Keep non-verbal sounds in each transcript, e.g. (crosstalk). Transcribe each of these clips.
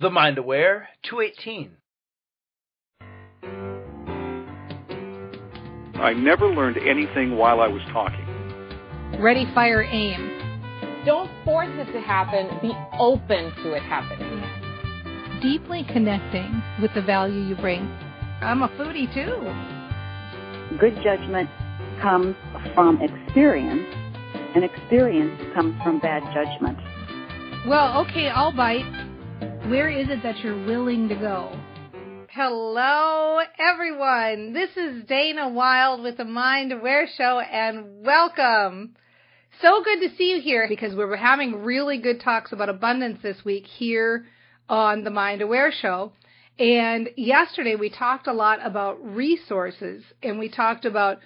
The Mind Aware 218. I never learned anything while I was talking. Ready, fire, aim. Don't force it to happen, be open to it happening. Deeply connecting with the value you bring. I'm a foodie too. Good judgment comes from experience, and experience comes from bad judgment. Well, okay, I'll bite. Where is it that you're willing to go? Hello, everyone. This is Dana Wilde with the Mind Aware Show, and welcome. So good to see you here because we were having really good talks about abundance this week here on the Mind Aware Show. And yesterday we talked a lot about resources and we talked about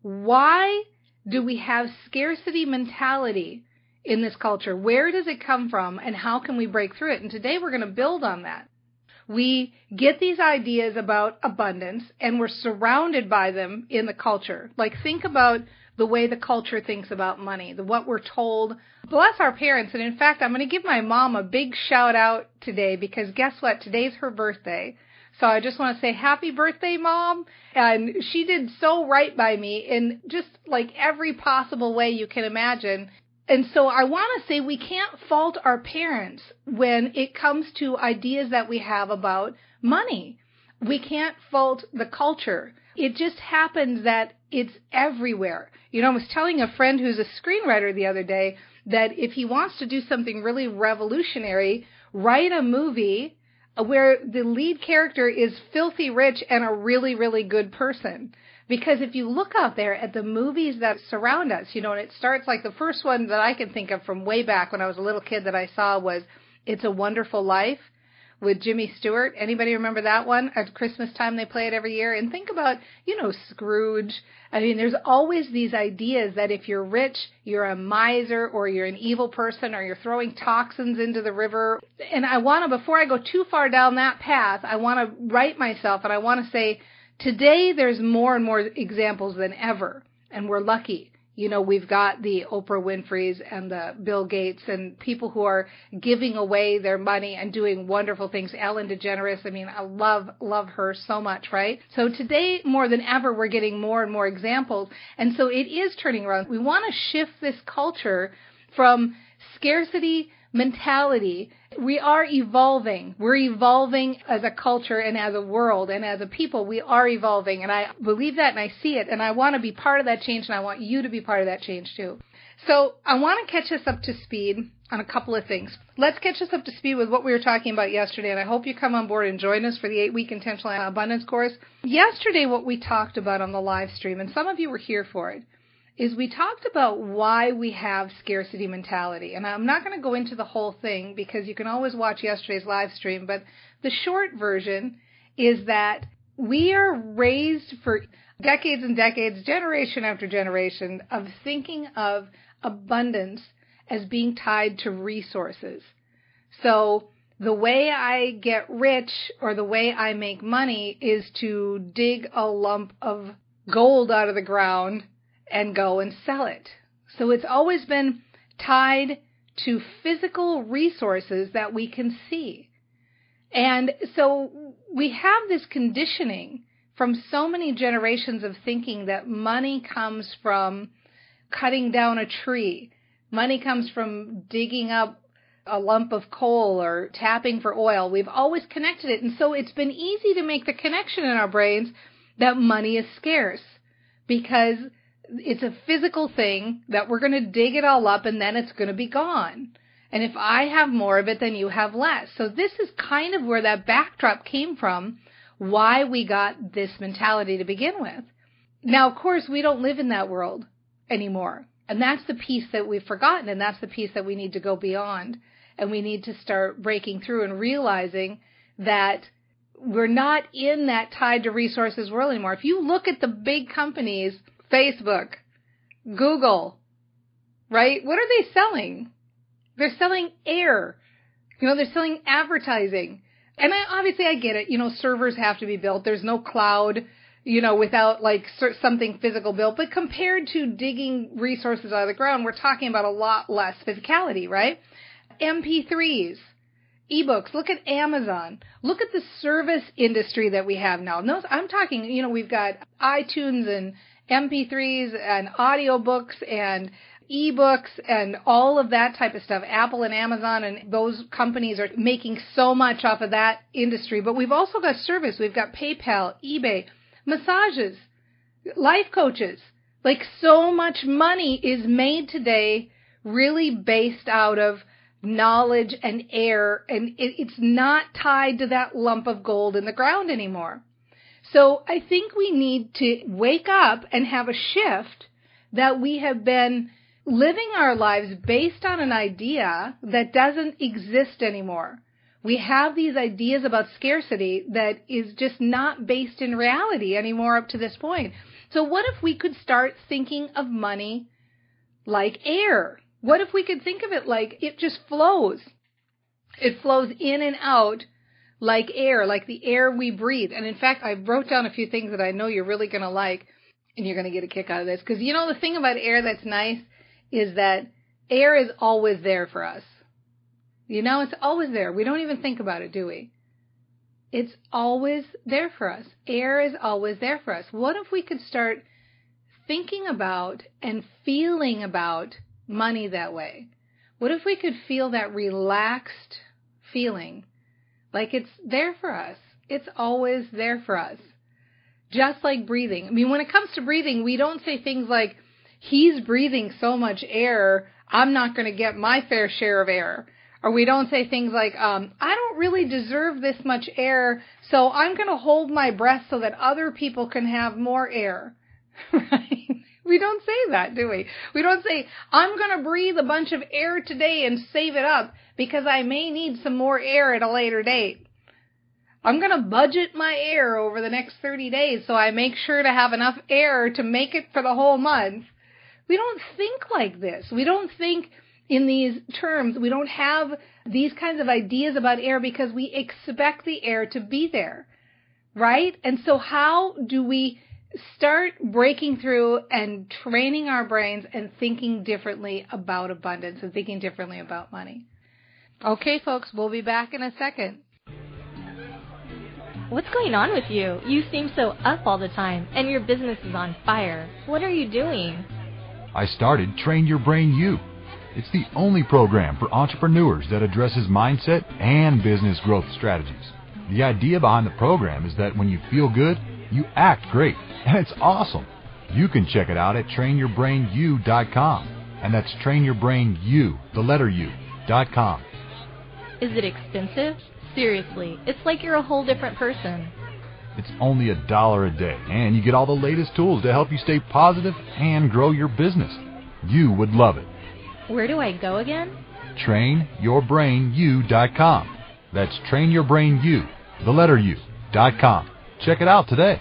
why do we have scarcity mentality in this culture? Where does it come from and how can we break through it? And today we're going to build on that. We get these ideas about abundance and we're surrounded by them in the culture. Like think about the way the culture thinks about money, the what we're told. Bless our parents. And in fact, I'm going to give my mom a big shout out today because guess what? Today's her birthday. So I just want to say happy birthday, mom. And she did so right by me in just like every possible way you can imagine. And so I want to say we can't fault our parents when it comes to ideas that we have about money. We can't fault the culture. It just happens that it's everywhere. You know, I was telling a friend who's a screenwriter the other day that if he wants to do something really revolutionary, write a movie where the lead character is filthy rich and a really, really good person. Because if you look out there at the movies that surround us, you know, and it starts like the first one that I can think of from way back when I was a little kid that I saw was It's a Wonderful Life with Jimmy Stewart. Anybody remember that one? At Christmas time they play it every year. And think about, you know, Scrooge. I mean, there's always these ideas that if you're rich, you're a miser or you're an evil person or you're throwing toxins into the river. And I want to, before I go too far down that path, I want to right myself and I want to say, Today, there's more and more examples than ever, and we're lucky. You know, we've got the Oprah Winfrey's and the Bill Gates and people who are giving away their money and doing wonderful things. Ellen DeGeneres, I mean, I love, love her so much, right? So today, more than ever, we're getting more and more examples. And so it is turning around. We want to shift this culture from scarcity mentality. We are evolving. We're evolving as a culture and as a world and as a people. We are evolving. And I believe that and I see it. And I want to be part of that change and I want you to be part of that change too. So I want to catch us up to speed on a couple of things. Let's catch us up to speed with what we were talking about yesterday, and I hope you come on board and join us for the eight week intentional abundance course. Yesterday, what we talked about on the live stream, and some of you were here for it, is we talked about why we have scarcity mentality. And I'm not going to go into the whole thing because you can always watch yesterday's live stream, but the short version is that we are raised for decades and decades, generation after generation, of thinking of abundance as being tied to resources. So the way I get rich or the way I make money is to dig a lump of gold out of the ground and go and sell it. So it's always been tied to physical resources that we can see. And so we have this conditioning from so many generations of thinking that money comes from cutting down a tree. Money comes from digging up a lump of coal or tapping for oil. We've always connected it. And so it's been easy to make the connection in our brains that money is scarce because it's a physical thing that we're going to dig it all up and then it's going to be gone. And if I have more of it, then you have less. So this is kind of where that backdrop came from, why we got this mentality to begin with. Now, of course, we don't live in that world anymore. And that's the piece that we've forgotten and that's the piece that we need to go beyond. and we need to start breaking through and realizing that we're not in that tied to resources world anymore. If you look at the big companies, Facebook, Google, right? What are they selling? They're selling air. You know, they're selling advertising. And I, obviously I get it. You know, servers have to be built. There's no cloud, you know, without like something physical built. But compared to digging resources out of the ground, we're talking about a lot less physicality, right? MP3s, ebooks. Look at Amazon. Look at the service industry that we have now. No, I'm talking, you know, we've got iTunes and MP3s and audiobooks and ebooks and all of that type of stuff. Apple and Amazon and those companies are making so much off of that industry. But we've also got service. We've got PayPal, eBay, massages, life coaches. Like so much money is made today really based out of knowledge and air and it, it's not tied to that lump of gold in the ground anymore. So I think we need to wake up and have a shift that we have been living our lives based on an idea that doesn't exist anymore. We have these ideas about scarcity that is just not based in reality anymore up to this point. So what if we could start thinking of money like air? What if we could think of it like it just flows? It flows in and out like air, like the air we breathe. And in fact, I wrote down a few things that I know you're really going to like and you're going to get a kick out of this. Because you know, the thing about air that's nice is that air is always there for us. You know, it's always there. We don't even think about it, do we? It's always there for us. Air is always there for us. What if we could start thinking about and feeling about money that way? What if we could feel that relaxed feeling like it's there for us? It's always there for us. Just like breathing. I mean, when it comes to breathing, we don't say things like, he's breathing so much air, I'm not going to get my fair share of air. Or we don't say things like, um, I don't really deserve this much air, so I'm going to hold my breath so that other people can have more air. (laughs) right? We don't say that, do we? We don't say, I'm going to breathe a bunch of air today and save it up because I may need some more air at a later date. I'm going to budget my air over the next 30 days so I make sure to have enough air to make it for the whole month. We don't think like this. We don't think in these terms. We don't have these kinds of ideas about air because we expect the air to be there. Right? And so how do we start breaking through and training our brains and thinking differently about abundance and thinking differently about money? Okay, folks, we'll be back in a second. What's going on with you? You seem so up all the time, and your business is on fire. What are you doing? I started Train Your Brain U. It's the only program for entrepreneurs that addresses mindset and business growth strategies. The idea behind the program is that when you feel good, you act great, and it's awesome. You can check it out at trainyourbrainu.com, and that's trainyourbrainu, the letter U, dot com. Is it expensive? Seriously, it's like you're a whole different person. It's only a dollar a day, and you get all the latest tools to help you stay positive and grow your business. You would love it. Where do I go again? TrainYourBrainU.com. That's TrainYourBrainU, the letter U, dot com. Check it out today.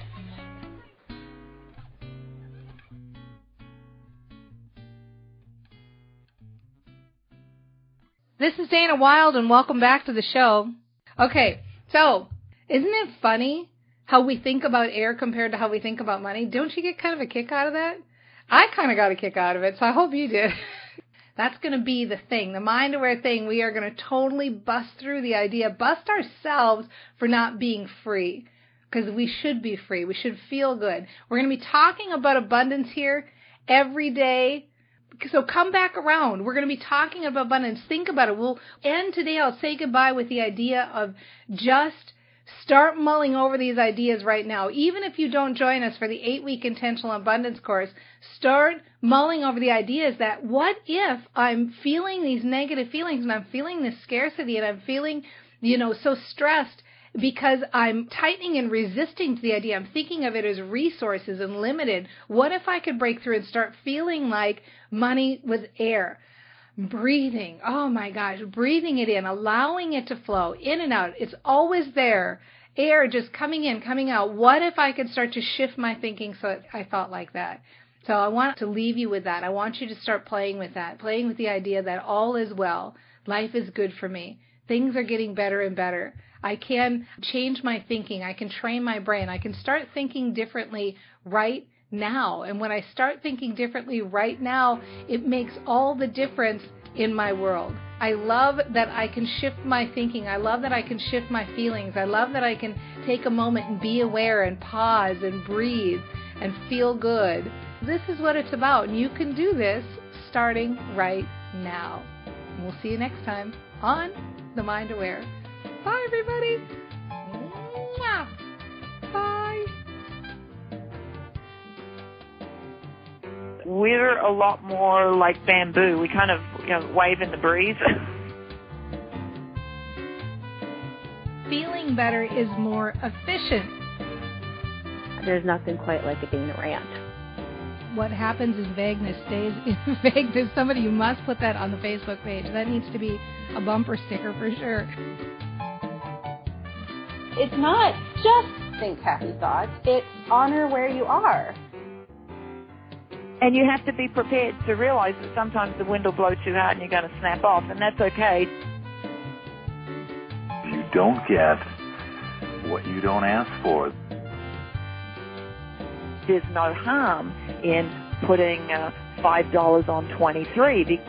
This is Dana Wilde, and welcome back to the show. Okay, so isn't it funny how we think about air compared to how we think about money. Don't you get kind of a kick out of that? I kind of got a kick out of it, so I hope you did. (laughs) That's going to be the thing, the mind aware thing. We are going to totally bust through the idea, bust ourselves for not being free because we should be free. We should feel good. We're going to be talking about abundance here every day. So come back around. We're going to be talking about abundance. Think about it. We'll end today. I'll say goodbye with the idea of just Start mulling over these ideas right now. Even if you don't join us for the eight week intentional abundance course, start mulling over the ideas that what if I'm feeling these negative feelings and I'm feeling this scarcity and I'm feeling, you know, so stressed because I'm tightening and resisting to the idea. I'm thinking of it as resources and limited. What if I could break through and start feeling like money was air? breathing. Oh my gosh, breathing it in, allowing it to flow in and out. It's always there. Air just coming in, coming out. What if I could start to shift my thinking so I thought like that? So I want to leave you with that. I want you to start playing with that, playing with the idea that all is well. Life is good for me. Things are getting better and better. I can change my thinking. I can train my brain. I can start thinking differently right now. And when I start thinking differently right now, it makes all the difference in my world. I love that I can shift my thinking. I love that I can shift my feelings. I love that I can take a moment and be aware and pause and breathe and feel good. This is what it's about. And you can do this starting right now. And we'll see you next time on The Mind Aware. Bye, everybody. Bye. We're a lot more like bamboo. We kind of you know, wave in the breeze. (laughs) Feeling better is more efficient. There's nothing quite like a Dana rant. What happens is vagueness stays (laughs) in vagueness. Somebody, you must put that on the Facebook page. That needs to be a bumper sticker for sure. It's not just think happy thoughts, it's honor where you are. And you have to be prepared to realize that sometimes the wind will blow too hard and you're going to snap off, and that's okay. You don't get what you don't ask for, there's no harm in putting uh, $5 on 23